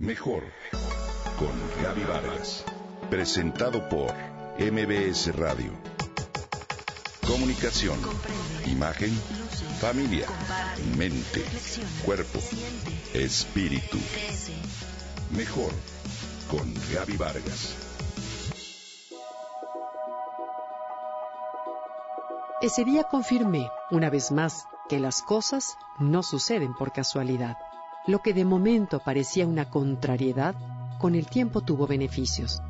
Mejor con Gaby Vargas. Presentado por MBS Radio. Comunicación, imagen, familia, mente, cuerpo, espíritu. Mejor con Gaby Vargas. Ese día confirmé, una vez más, que las cosas no suceden por casualidad. Lo que de momento parecía una contrariedad, con el tiempo tuvo beneficios.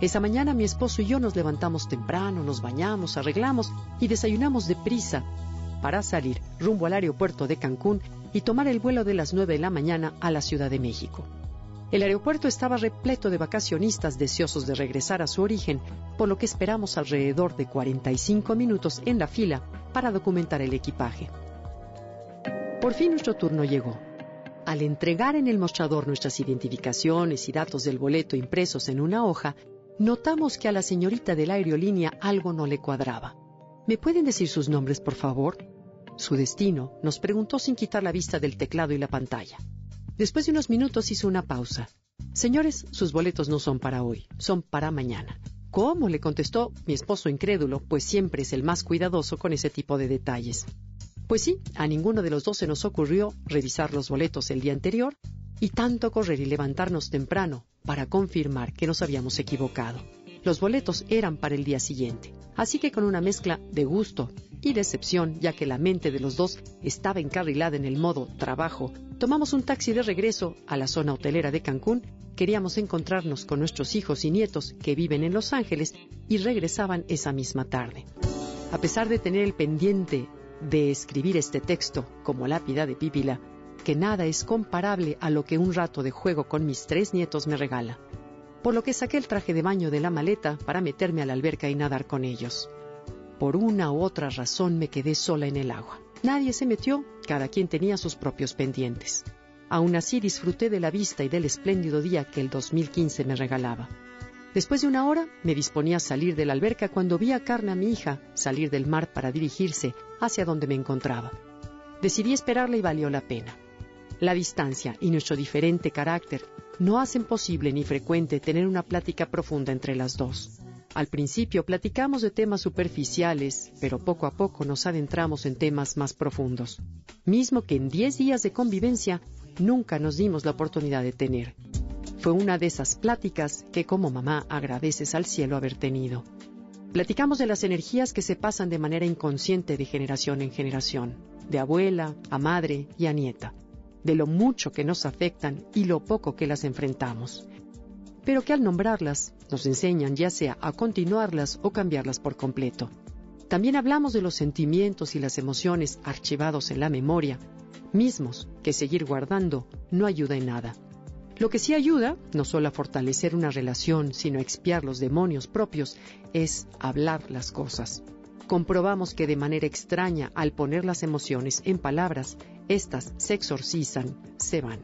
Esa mañana mi esposo y yo nos levantamos temprano, nos bañamos, arreglamos y desayunamos deprisa para salir rumbo al aeropuerto de Cancún y tomar el vuelo de las 9 de la mañana a la Ciudad de México. El aeropuerto estaba repleto de vacacionistas deseosos de regresar a su origen, por lo que esperamos alrededor de 45 minutos en la fila para documentar el equipaje. Por fin nuestro turno llegó. Al entregar en el mostrador nuestras identificaciones y datos del boleto impresos en una hoja, notamos que a la señorita de la aerolínea algo no le cuadraba. ¿Me pueden decir sus nombres, por favor? Su destino nos preguntó sin quitar la vista del teclado y la pantalla. Después de unos minutos hizo una pausa. Señores, sus boletos no son para hoy, son para mañana. ¿Cómo? le contestó mi esposo incrédulo, pues siempre es el más cuidadoso con ese tipo de detalles. Pues sí, a ninguno de los dos se nos ocurrió revisar los boletos el día anterior y tanto correr y levantarnos temprano para confirmar que nos habíamos equivocado. Los boletos eran para el día siguiente, así que con una mezcla de gusto y decepción, ya que la mente de los dos estaba encarrilada en el modo trabajo, tomamos un taxi de regreso a la zona hotelera de Cancún. Queríamos encontrarnos con nuestros hijos y nietos que viven en Los Ángeles y regresaban esa misma tarde. A pesar de tener el pendiente de escribir este texto como lápida de Pípila, que nada es comparable a lo que un rato de juego con mis tres nietos me regala. Por lo que saqué el traje de baño de la maleta para meterme a la alberca y nadar con ellos. Por una u otra razón me quedé sola en el agua. Nadie se metió, cada quien tenía sus propios pendientes. Aún así disfruté de la vista y del espléndido día que el 2015 me regalaba. Después de una hora me disponía a salir de la alberca cuando vi a Carna, mi hija, salir del mar para dirigirse hacia donde me encontraba. Decidí esperarla y valió la pena. La distancia y nuestro diferente carácter no hacen posible ni frecuente tener una plática profunda entre las dos. Al principio platicamos de temas superficiales, pero poco a poco nos adentramos en temas más profundos, mismo que en diez días de convivencia nunca nos dimos la oportunidad de tener. Fue una de esas pláticas que como mamá agradeces al cielo haber tenido. Platicamos de las energías que se pasan de manera inconsciente de generación en generación, de abuela a madre y a nieta, de lo mucho que nos afectan y lo poco que las enfrentamos, pero que al nombrarlas nos enseñan ya sea a continuarlas o cambiarlas por completo. También hablamos de los sentimientos y las emociones archivados en la memoria, mismos que seguir guardando no ayuda en nada. Lo que sí ayuda, no solo a fortalecer una relación, sino a expiar los demonios propios, es hablar las cosas. Comprobamos que de manera extraña, al poner las emociones en palabras, éstas se exorcizan, se van.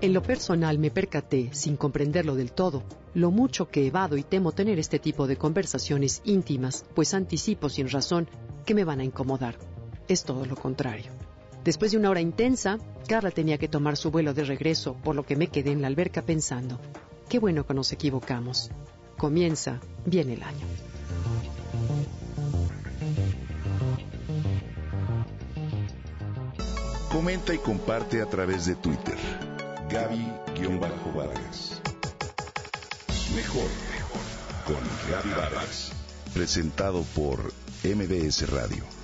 En lo personal me percaté, sin comprenderlo del todo, lo mucho que evado y temo tener este tipo de conversaciones íntimas, pues anticipo sin razón que me van a incomodar. Es todo lo contrario. Después de una hora intensa, Carla tenía que tomar su vuelo de regreso, por lo que me quedé en la alberca pensando, qué bueno que nos equivocamos. Comienza bien el año. Comenta y comparte a través de Twitter. Gaby-Vargas. Mejor con Gaby Vargas. Presentado por MBS Radio.